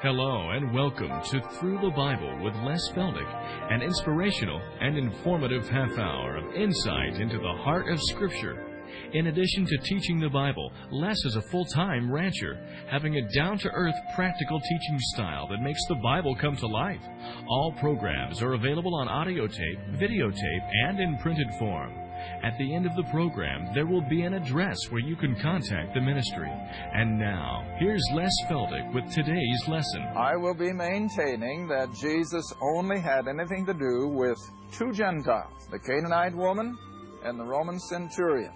Hello and welcome to Through the Bible with Les Feldick, an inspirational and informative half hour of insight into the heart of Scripture. In addition to teaching the Bible, Les is a full time rancher, having a down to earth, practical teaching style that makes the Bible come to life. All programs are available on audio tape, videotape, and in printed form. At the end of the program, there will be an address where you can contact the ministry. And now, here's Les Feldick with today's lesson. I will be maintaining that Jesus only had anything to do with two Gentiles, the Canaanite woman and the Roman centurion.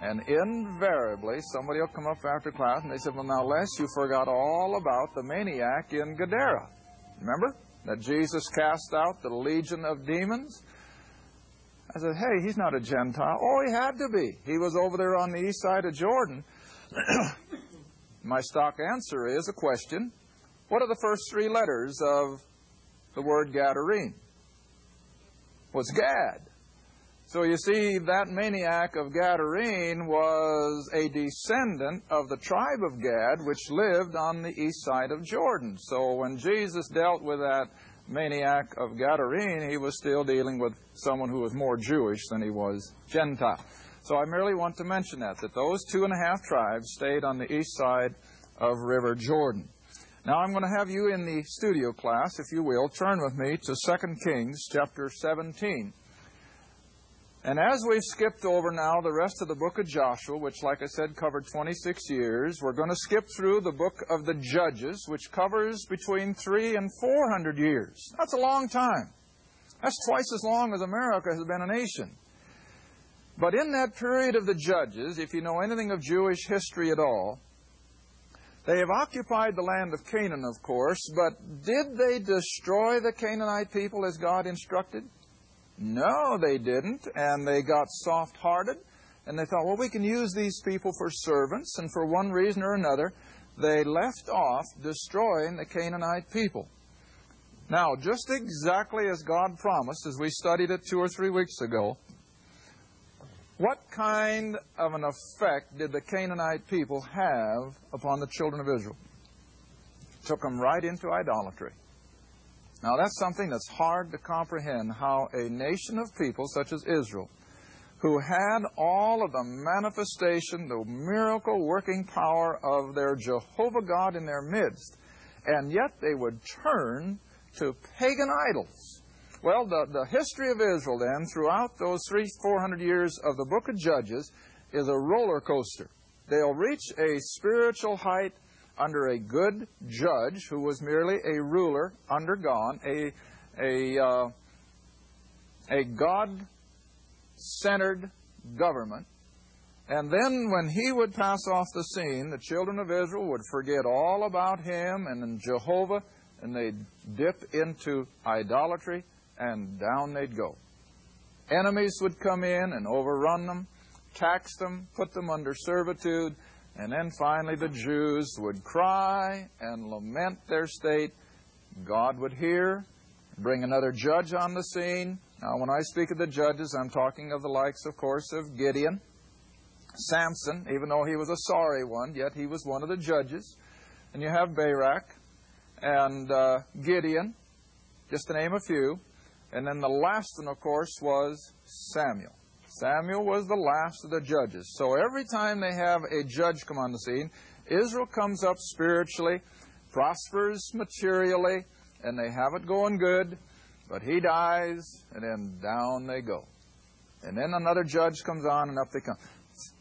And invariably, somebody will come up after class and they say, Well, now, Les, you forgot all about the maniac in Gadara. Remember? That Jesus cast out the legion of demons? I said, Hey, he's not a Gentile. Oh, he had to be. He was over there on the east side of Jordan. My stock answer is a question. What are the first three letters of the word Gadarene? Was Gad. So you see, that maniac of Gadarene was a descendant of the tribe of Gad, which lived on the east side of Jordan. So when Jesus dealt with that maniac of Gadarene, he was still dealing with someone who was more Jewish than he was Gentile. So I merely want to mention that, that those two and a half tribes stayed on the east side of River Jordan. Now I'm going to have you in the studio class, if you will, turn with me to 2 Kings chapter 17. And as we've skipped over now the rest of the book of Joshua, which, like I said, covered 26 years, we're going to skip through the book of the Judges, which covers between three and 400 years. That's a long time. That's twice as long as America has been a nation. But in that period of the Judges, if you know anything of Jewish history at all, they have occupied the land of Canaan, of course, but did they destroy the Canaanite people as God instructed? No, they didn't, and they got soft hearted, and they thought, well, we can use these people for servants, and for one reason or another, they left off destroying the Canaanite people. Now, just exactly as God promised, as we studied it two or three weeks ago, what kind of an effect did the Canaanite people have upon the children of Israel? Took them right into idolatry. Now, that's something that's hard to comprehend how a nation of people such as Israel, who had all of the manifestation, the miracle working power of their Jehovah God in their midst, and yet they would turn to pagan idols. Well, the, the history of Israel, then, throughout those three, four hundred years of the book of Judges, is a roller coaster. They'll reach a spiritual height under a good judge who was merely a ruler undergone, a, a, uh, a God centered government. And then when he would pass off the scene, the children of Israel would forget all about him and Jehovah, and they'd dip into idolatry, and down they'd go. Enemies would come in and overrun them, tax them, put them under servitude, and then finally, the Jews would cry and lament their state. God would hear, bring another judge on the scene. Now, when I speak of the judges, I'm talking of the likes, of course, of Gideon, Samson, even though he was a sorry one, yet he was one of the judges. And you have Barak and uh, Gideon, just to name a few. And then the last one, of course, was Samuel. Samuel was the last of the judges. So every time they have a judge come on the scene, Israel comes up spiritually, prospers materially, and they have it going good, but he dies, and then down they go. And then another judge comes on, and up they come.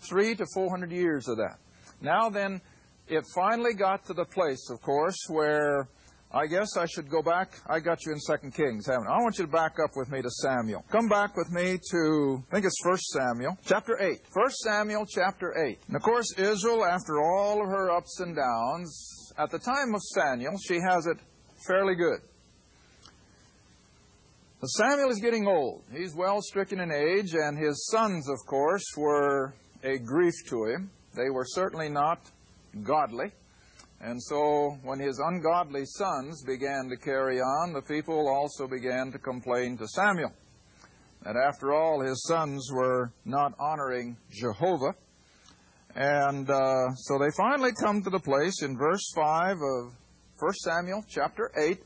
Three to four hundred years of that. Now then, it finally got to the place, of course, where I guess I should go back. I got you in Second Kings, haven't I? I want you to back up with me to Samuel. Come back with me to, I think it's First Samuel, chapter 8. First Samuel, chapter 8. And of course, Israel, after all of her ups and downs, at the time of Samuel, she has it fairly good. But Samuel is getting old. He's well stricken in age, and his sons, of course, were a grief to him. They were certainly not godly. And so when his ungodly sons began to carry on, the people also began to complain to Samuel that after all his sons were not honoring Jehovah. And uh, so they finally come to the place in verse 5 of 1 Samuel chapter 8.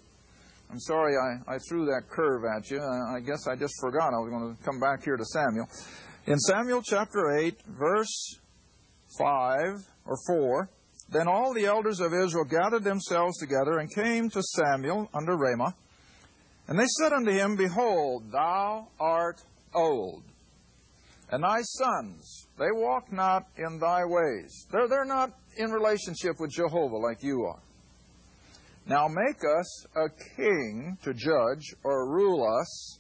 I'm sorry I, I threw that curve at you. I guess I just forgot I was going to come back here to Samuel. In Samuel chapter 8, verse 5 or 4, then all the elders of Israel gathered themselves together and came to Samuel under Ramah. And they said unto him, Behold, thou art old, and thy sons, they walk not in thy ways. They're, they're not in relationship with Jehovah like you are. Now make us a king to judge or rule us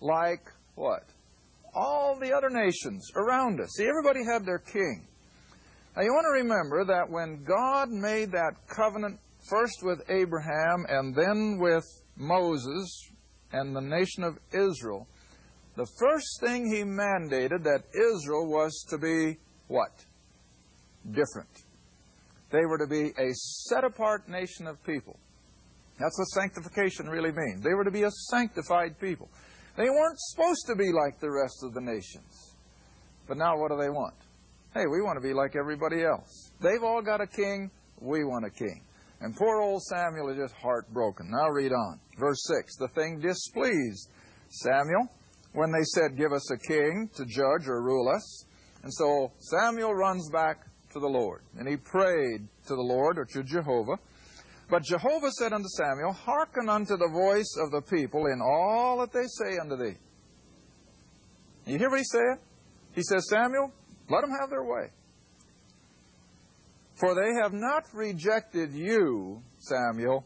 like what? All the other nations around us. See, everybody had their king. Now you want to remember that when God made that covenant first with Abraham and then with Moses and the nation of Israel, the first thing he mandated that Israel was to be what? Different. They were to be a set apart nation of people. That's what sanctification really means. They were to be a sanctified people. They weren't supposed to be like the rest of the nations. But now what do they want? Hey, we want to be like everybody else. They've all got a king. We want a king. And poor old Samuel is just heartbroken. Now read on. Verse 6. The thing displeased Samuel when they said, Give us a king to judge or rule us. And so Samuel runs back to the Lord. And he prayed to the Lord or to Jehovah. But Jehovah said unto Samuel, Hearken unto the voice of the people in all that they say unto thee. You hear what he said? He says, Samuel, let them have their way. For they have not rejected you, Samuel,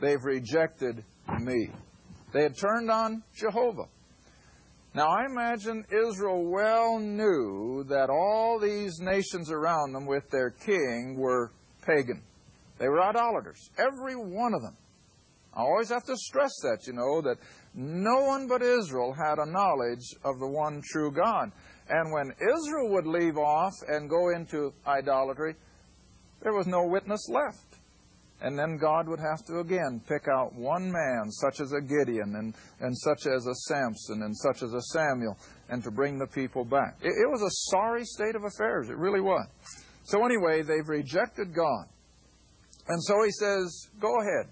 they've rejected me. They had turned on Jehovah. Now, I imagine Israel well knew that all these nations around them with their king were pagan. They were idolaters, every one of them. I always have to stress that, you know, that no one but Israel had a knowledge of the one true God. And when Israel would leave off and go into idolatry, there was no witness left. And then God would have to again pick out one man, such as a Gideon, and, and such as a Samson, and such as a Samuel, and to bring the people back. It, it was a sorry state of affairs. It really was. So, anyway, they've rejected God. And so he says, Go ahead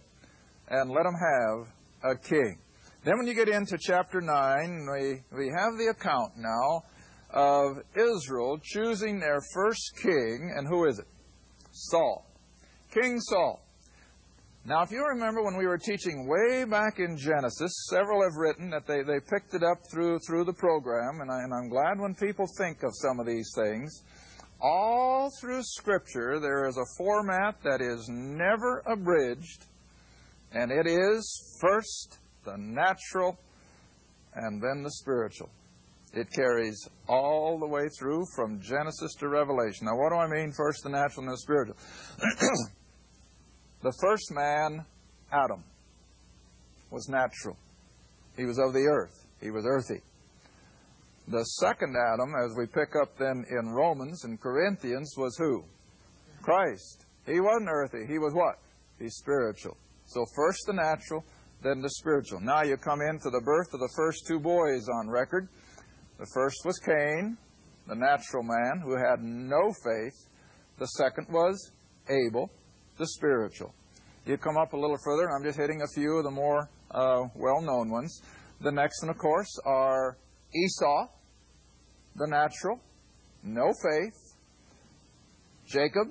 and let them have a king. Then, when you get into chapter 9, we, we have the account now of Israel choosing their first king, and who is it? Saul. King Saul. Now, if you remember when we were teaching way back in Genesis, several have written that they, they picked it up through, through the program, and, I, and I'm glad when people think of some of these things. All through Scripture, there is a format that is never abridged, and it is first the natural and then the spiritual. It carries all the way through from Genesis to Revelation. Now, what do I mean, first the natural and the spiritual? the first man, Adam, was natural. He was of the earth. He was earthy. The second Adam, as we pick up then in Romans and Corinthians, was who? Christ. He wasn't earthy. He was what? He's spiritual. So first the natural, then the spiritual. Now you come into the birth of the first two boys on record. The first was Cain, the natural man who had no faith. The second was Abel, the spiritual. You come up a little further, and I'm just hitting a few of the more uh, well known ones. The next one, of course, are Esau, the natural, no faith. Jacob,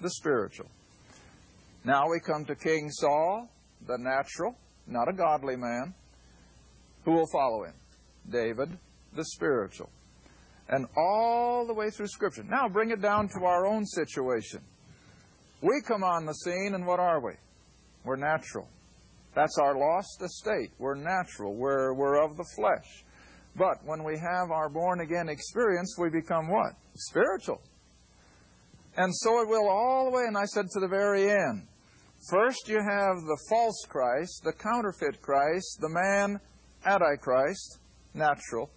the spiritual. Now we come to King Saul, the natural, not a godly man. Who will follow him? David, the spiritual. And all the way through Scripture. Now bring it down to our own situation. We come on the scene, and what are we? We're natural. That's our lost estate. We're natural. We're, we're of the flesh. But when we have our born again experience, we become what? Spiritual. And so it will all the way, and I said to the very end. First, you have the false Christ, the counterfeit Christ, the man Antichrist, natural.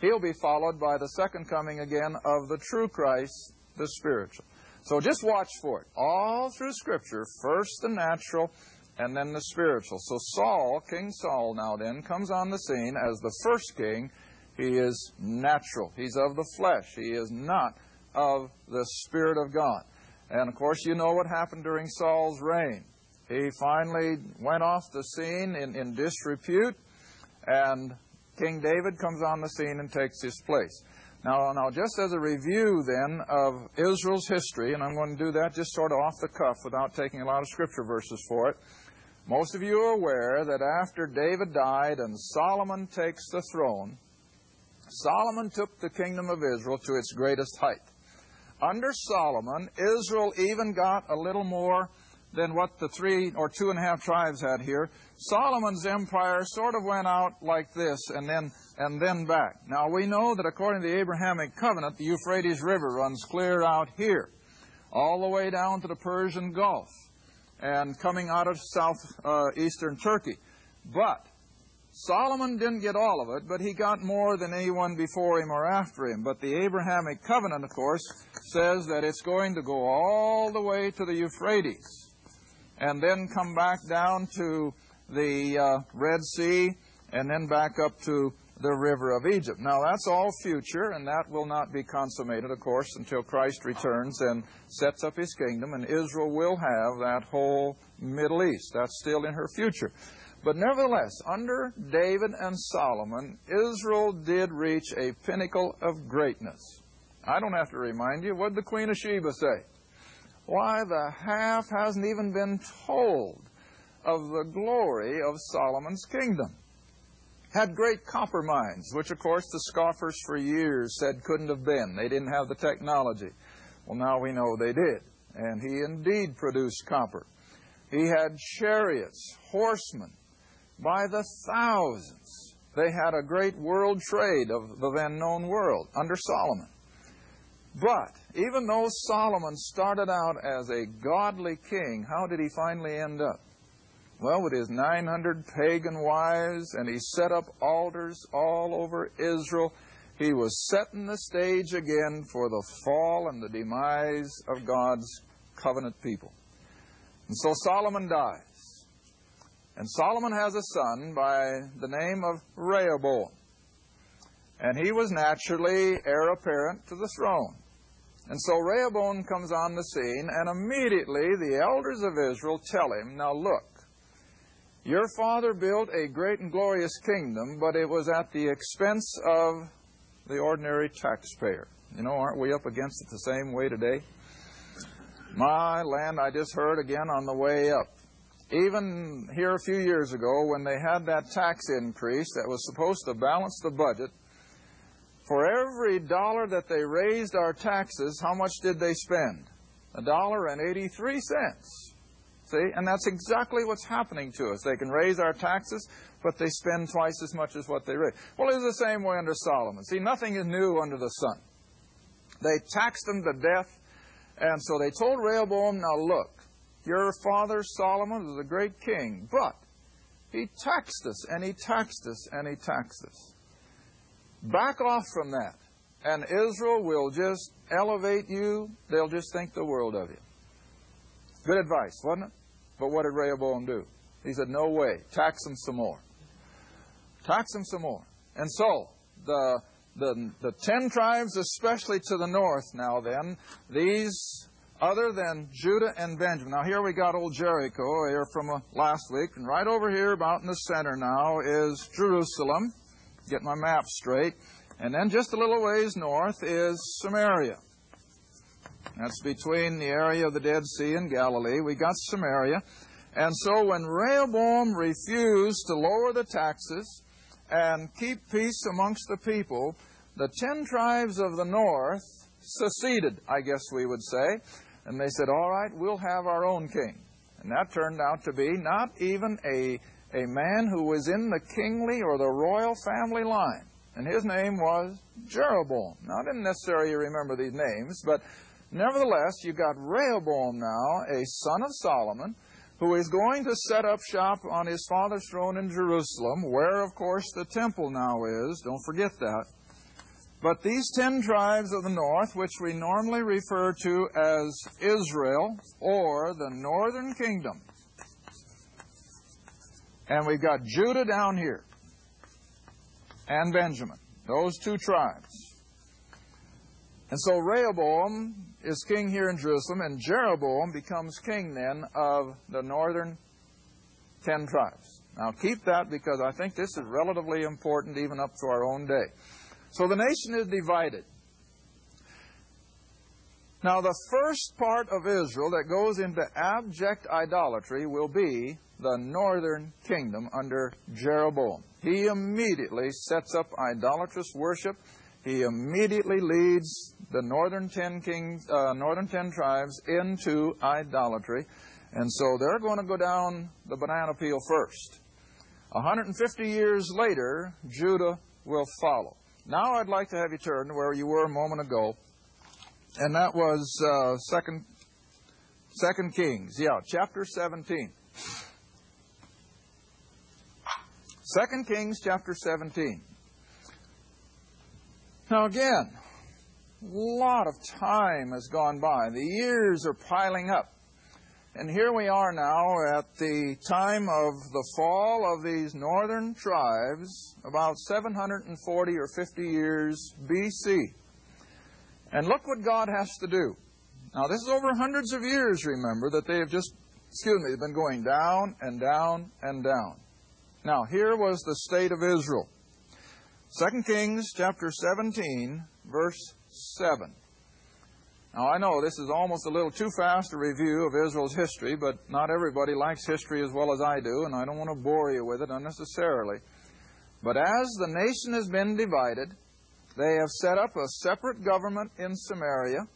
He'll be followed by the second coming again of the true Christ, the spiritual. So just watch for it. All through Scripture, first the natural and then the spiritual. So Saul, King Saul now then, comes on the scene as the first king. He is natural. He's of the flesh. He is not of the Spirit of God. And of course, you know what happened during Saul's reign. He finally went off the scene in, in disrepute, and King David comes on the scene and takes his place. Now, now, just as a review then of Israel's history, and I'm going to do that just sort of off the cuff without taking a lot of scripture verses for it. Most of you are aware that after David died and Solomon takes the throne, Solomon took the kingdom of Israel to its greatest height. Under Solomon, Israel even got a little more than what the three or two and a half tribes had here. Solomon's empire sort of went out like this and then and then back. Now we know that according to the Abrahamic covenant, the Euphrates River runs clear out here, all the way down to the Persian Gulf and coming out of southeastern uh, Turkey. But Solomon didn't get all of it, but he got more than anyone before him or after him. But the Abrahamic covenant, of course, says that it's going to go all the way to the Euphrates and then come back down to the uh, Red Sea and then back up to the river of Egypt. Now, that's all future, and that will not be consummated, of course, until Christ returns and sets up his kingdom, and Israel will have that whole Middle East. That's still in her future. But nevertheless, under David and Solomon, Israel did reach a pinnacle of greatness. I don't have to remind you. What did the Queen of Sheba say? Why, the half hasn't even been told of the glory of Solomon's kingdom had great copper mines, which of course the scoffers for years said couldn't have been. They didn't have the technology. Well, now we know they did. And he indeed produced copper. He had chariots, horsemen, by the thousands. They had a great world trade of the then known world under Solomon. But even though Solomon started out as a godly king, how did he finally end up? Well, with his 900 pagan wives, and he set up altars all over Israel, he was setting the stage again for the fall and the demise of God's covenant people. And so Solomon dies. And Solomon has a son by the name of Rehoboam. And he was naturally heir apparent to the throne. And so Rehoboam comes on the scene, and immediately the elders of Israel tell him, Now look, your father built a great and glorious kingdom, but it was at the expense of the ordinary taxpayer. You know, aren't we up against it the same way today? My land, I just heard again on the way up. Even here a few years ago, when they had that tax increase that was supposed to balance the budget, for every dollar that they raised our taxes, how much did they spend? A dollar and 83 cents. See? And that's exactly what's happening to us. They can raise our taxes, but they spend twice as much as what they raise. Well, it's the same way under Solomon. See, nothing is new under the sun. They taxed them to death, and so they told Rehoboam, now look, your father Solomon was a great king, but he taxed us, and he taxed us, and he taxed us. Back off from that, and Israel will just elevate you. They'll just think the world of you. Good advice, wasn't it? But what did Rehoboam do? He said, No way. Tax them some more. Tax them some more. And so, the, the, the ten tribes, especially to the north now then, these other than Judah and Benjamin. Now here we got old Jericho here from uh, last week, and right over here about in the center now is Jerusalem. Get my map straight. And then just a little ways north is Samaria. That's between the area of the Dead Sea and Galilee. We got Samaria. And so when Rehoboam refused to lower the taxes and keep peace amongst the people, the ten tribes of the north seceded, I guess we would say. And they said, All right, we'll have our own king. And that turned out to be not even a, a man who was in the kingly or the royal family line. And his name was Jeroboam. Now, I didn't necessarily remember these names, but nevertheless, you've got Rehoboam now, a son of Solomon, who is going to set up shop on his father's throne in Jerusalem, where, of course, the temple now is. Don't forget that. But these ten tribes of the north, which we normally refer to as Israel or the northern kingdom, and we've got Judah down here and Benjamin, those two tribes. And so Rehoboam is king here in Jerusalem, and Jeroboam becomes king then of the northern ten tribes. Now keep that because I think this is relatively important even up to our own day. So the nation is divided. Now, the first part of Israel that goes into abject idolatry will be the northern kingdom under Jeroboam. He immediately sets up idolatrous worship. He immediately leads the northern ten kings, uh, northern ten tribes into idolatry, and so they're going to go down the banana peel first. 150 years later, Judah will follow. Now I'd like to have you turn to where you were a moment ago, and that was uh, second, second Kings. Yeah, chapter 17. Second Kings chapter 17. Now again, a lot of time has gone by. The years are piling up. And here we are now at the time of the fall of these northern tribes, about 740 or 50 years BC. And look what God has to do. Now, this is over hundreds of years, remember, that they have just, excuse me, they've been going down and down and down. Now, here was the state of Israel. 2 Kings chapter 17, verse 7. Now, I know this is almost a little too fast a review of Israel's history, but not everybody likes history as well as I do, and I don't want to bore you with it unnecessarily. But as the nation has been divided, they have set up a separate government in Samaria.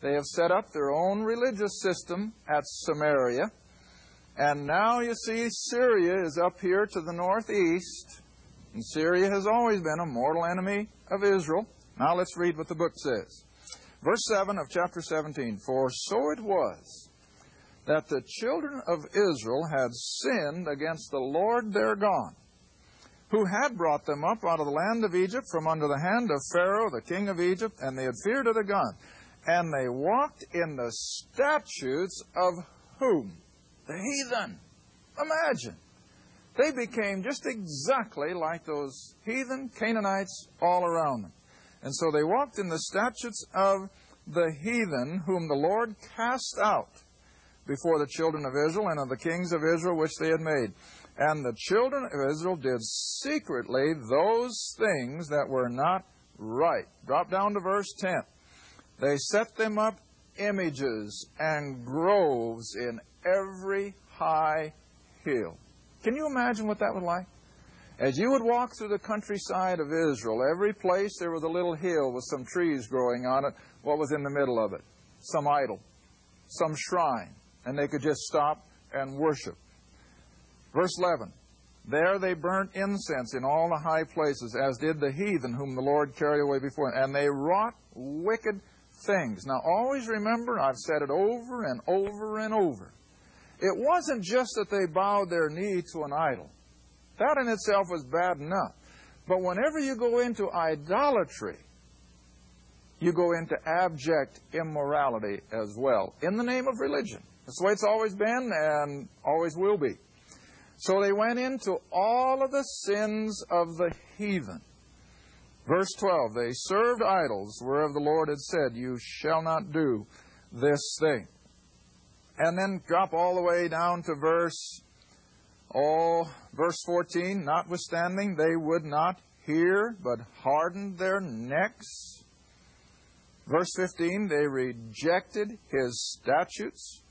They have set up their own religious system at Samaria. And now you see Syria is up here to the northeast. And Syria has always been a mortal enemy of Israel. Now let's read what the book says. Verse 7 of chapter 17 For so it was that the children of Israel had sinned against the Lord their God, who had brought them up out of the land of Egypt from under the hand of Pharaoh, the king of Egypt, and they had feared of the God. And they walked in the statutes of whom? The heathen. Imagine. They became just exactly like those heathen Canaanites all around them. And so they walked in the statutes of the heathen, whom the Lord cast out before the children of Israel and of the kings of Israel which they had made. And the children of Israel did secretly those things that were not right. Drop down to verse 10. They set them up images and groves in every high hill. Can you imagine what that was like? As you would walk through the countryside of Israel, every place there was a little hill with some trees growing on it. What was in the middle of it? Some idol, some shrine. And they could just stop and worship. Verse 11 There they burnt incense in all the high places, as did the heathen whom the Lord carried away before them. And they wrought wicked things. Now, always remember, I've said it over and over and over. It wasn't just that they bowed their knee to an idol. That in itself was bad enough. But whenever you go into idolatry, you go into abject immorality as well, in the name of religion. That's the way it's always been and always will be. So they went into all of the sins of the heathen. Verse 12, they served idols, whereof the Lord had said, You shall not do this thing. And then drop all the way down to verse Oh, verse 14, notwithstanding, they would not hear, but hardened their necks. Verse 15, they rejected his statutes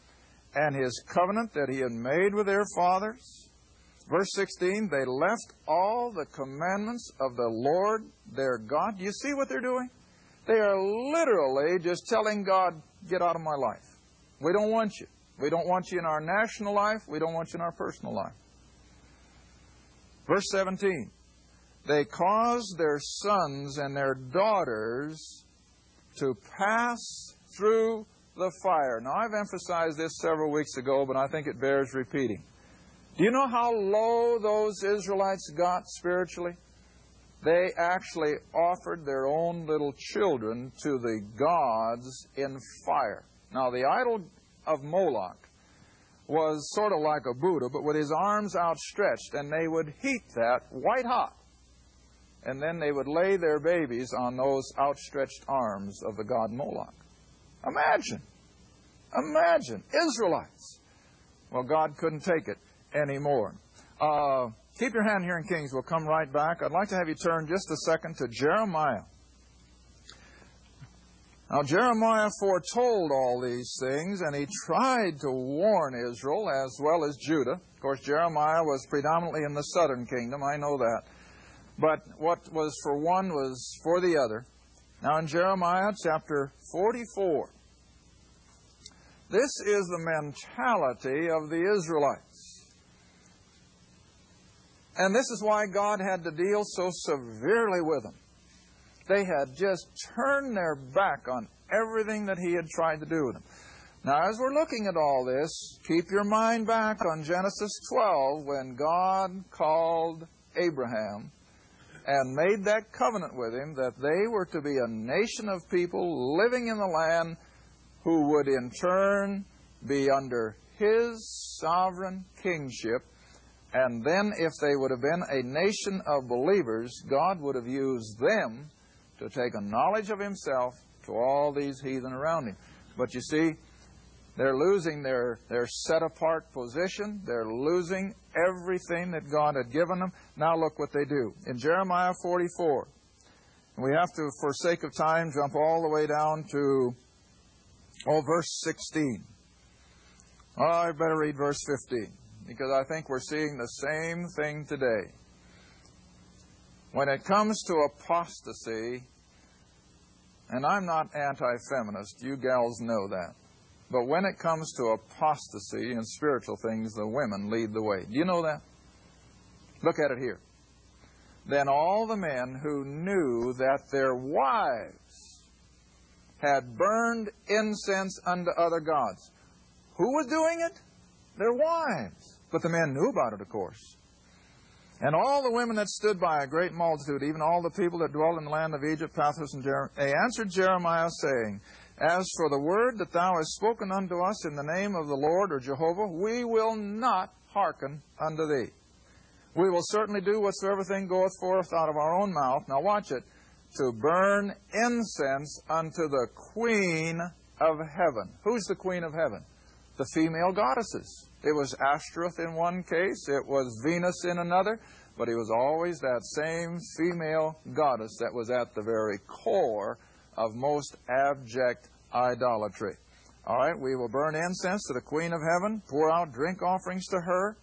and his covenant that he had made with their fathers. Verse 16, they left all the commandments of the Lord their God. Do you see what they're doing? They are literally just telling God, get out of my life. We don't want you. We don't want you in our national life. We don't want you in our personal life. Verse 17. They caused their sons and their daughters to pass through the fire. Now, I've emphasized this several weeks ago, but I think it bears repeating. Do you know how low those Israelites got spiritually? They actually offered their own little children to the gods in fire. Now, the idol of Moloch was sort of like a Buddha, but with his arms outstretched, and they would heat that white hot. And then they would lay their babies on those outstretched arms of the god Moloch. Imagine. Imagine. Israelites. Well, God couldn't take it anymore. Uh, keep your hand here in Kings. We'll come right back. I'd like to have you turn just a second to Jeremiah. Now, Jeremiah foretold all these things, and he tried to warn Israel as well as Judah. Of course, Jeremiah was predominantly in the southern kingdom, I know that. But what was for one was for the other. Now, in Jeremiah chapter 44, this is the mentality of the Israelites. And this is why God had to deal so severely with them. They had just turned their back on everything that He had tried to do with them. Now, as we're looking at all this, keep your mind back on Genesis 12 when God called Abraham and made that covenant with him that they were to be a nation of people living in the land who would in turn be under his sovereign kingship. And then, if they would have been a nation of believers, God would have used them to take a knowledge of himself to all these heathen around him. But you see, they're losing their, their set apart position. They're losing everything that God had given them. Now look what they do. In Jeremiah 44, we have to, for sake of time, jump all the way down to, oh, verse 16. Oh, I better read verse 15 because I think we're seeing the same thing today. When it comes to apostasy, and I'm not anti feminist, you gals know that. But when it comes to apostasy and spiritual things, the women lead the way. Do you know that? Look at it here. Then all the men who knew that their wives had burned incense unto other gods. Who was doing it? Their wives. But the men knew about it, of course. And all the women that stood by, a great multitude, even all the people that dwelt in the land of Egypt, Pathros, and Jeremiah, they answered Jeremiah, saying, As for the word that thou hast spoken unto us in the name of the Lord or Jehovah, we will not hearken unto thee. We will certainly do whatsoever thing goeth forth out of our own mouth. Now watch it. To burn incense unto the queen of heaven. Who's the queen of heaven? The female goddesses. It was Ashtoreth in one case, it was Venus in another, but it was always that same female goddess that was at the very core of most abject idolatry. All right, we will burn incense to the Queen of Heaven, pour out drink offerings to her.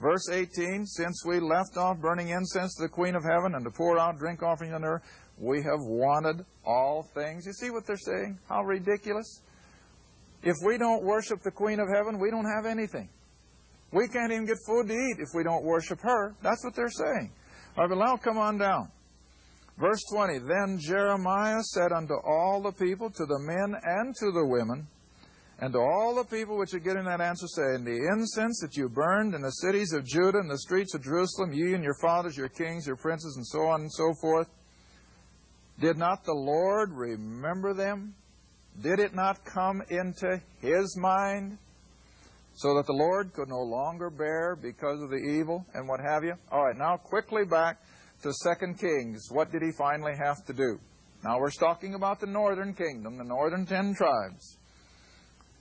Verse 18, since we left off burning incense to the Queen of Heaven and to pour out drink offerings on her, we have wanted all things. You see what they're saying? How ridiculous. If we don't worship the Queen of Heaven, we don't have anything. We can't even get food to eat if we don't worship her. That's what they're saying. All right, but now come on down. Verse 20 Then Jeremiah said unto all the people, to the men and to the women, and to all the people which are getting that answer, saying, The incense that you burned in the cities of Judah and the streets of Jerusalem, ye and your fathers, your kings, your princes, and so on and so forth, did not the Lord remember them? Did it not come into his mind so that the Lord could no longer bear because of the evil and what have you? All right, now quickly back to 2 Kings. What did he finally have to do? Now we're talking about the northern kingdom, the northern ten tribes.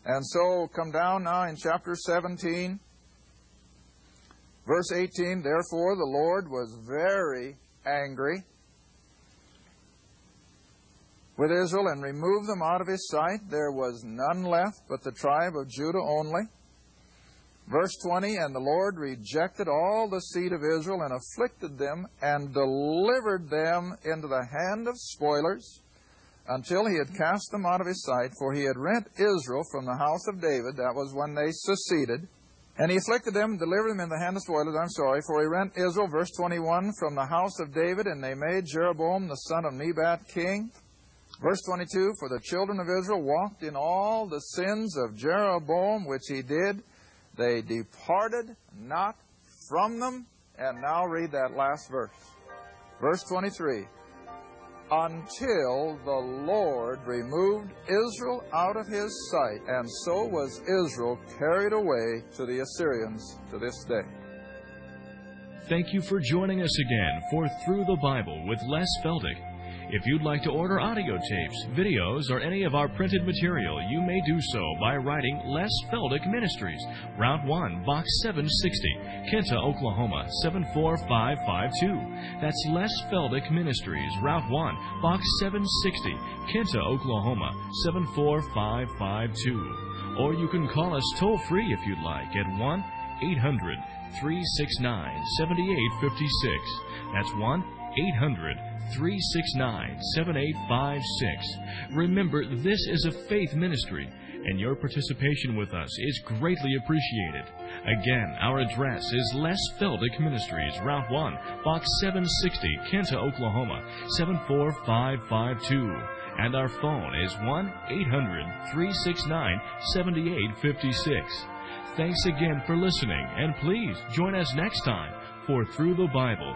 And so come down now in chapter 17, verse 18. Therefore the Lord was very angry with Israel and removed them out of his sight. There was none left but the tribe of Judah only. Verse 20, And the Lord rejected all the seed of Israel and afflicted them and delivered them into the hand of spoilers until he had cast them out of his sight, for he had rent Israel from the house of David. That was when they seceded. And he afflicted them, delivered them in the hand of spoilers. I'm sorry, for he rent Israel, verse 21, from the house of David, and they made Jeroboam the son of Nebat king. Verse 22, for the children of Israel walked in all the sins of Jeroboam, which he did. They departed not from them. And now read that last verse. Verse 23 until the Lord removed Israel out of his sight, and so was Israel carried away to the Assyrians to this day. Thank you for joining us again for Through the Bible with Les Feldick. If you'd like to order audio tapes, videos, or any of our printed material, you may do so by writing Les Feldick Ministries, Route 1, Box 760, Kinta, Oklahoma 74552. That's Les Feldick Ministries, Route 1, Box 760, Kinta, Oklahoma 74552. Or you can call us toll free if you'd like at 1 800 369 7856. That's 1 800 369 7856. Remember, this is a faith ministry, and your participation with us is greatly appreciated. Again, our address is Les Feldick Ministries, Route 1, Box 760, Kinta, Oklahoma 74552. And our phone is 1 800 369 7856. Thanks again for listening, and please join us next time for Through the Bible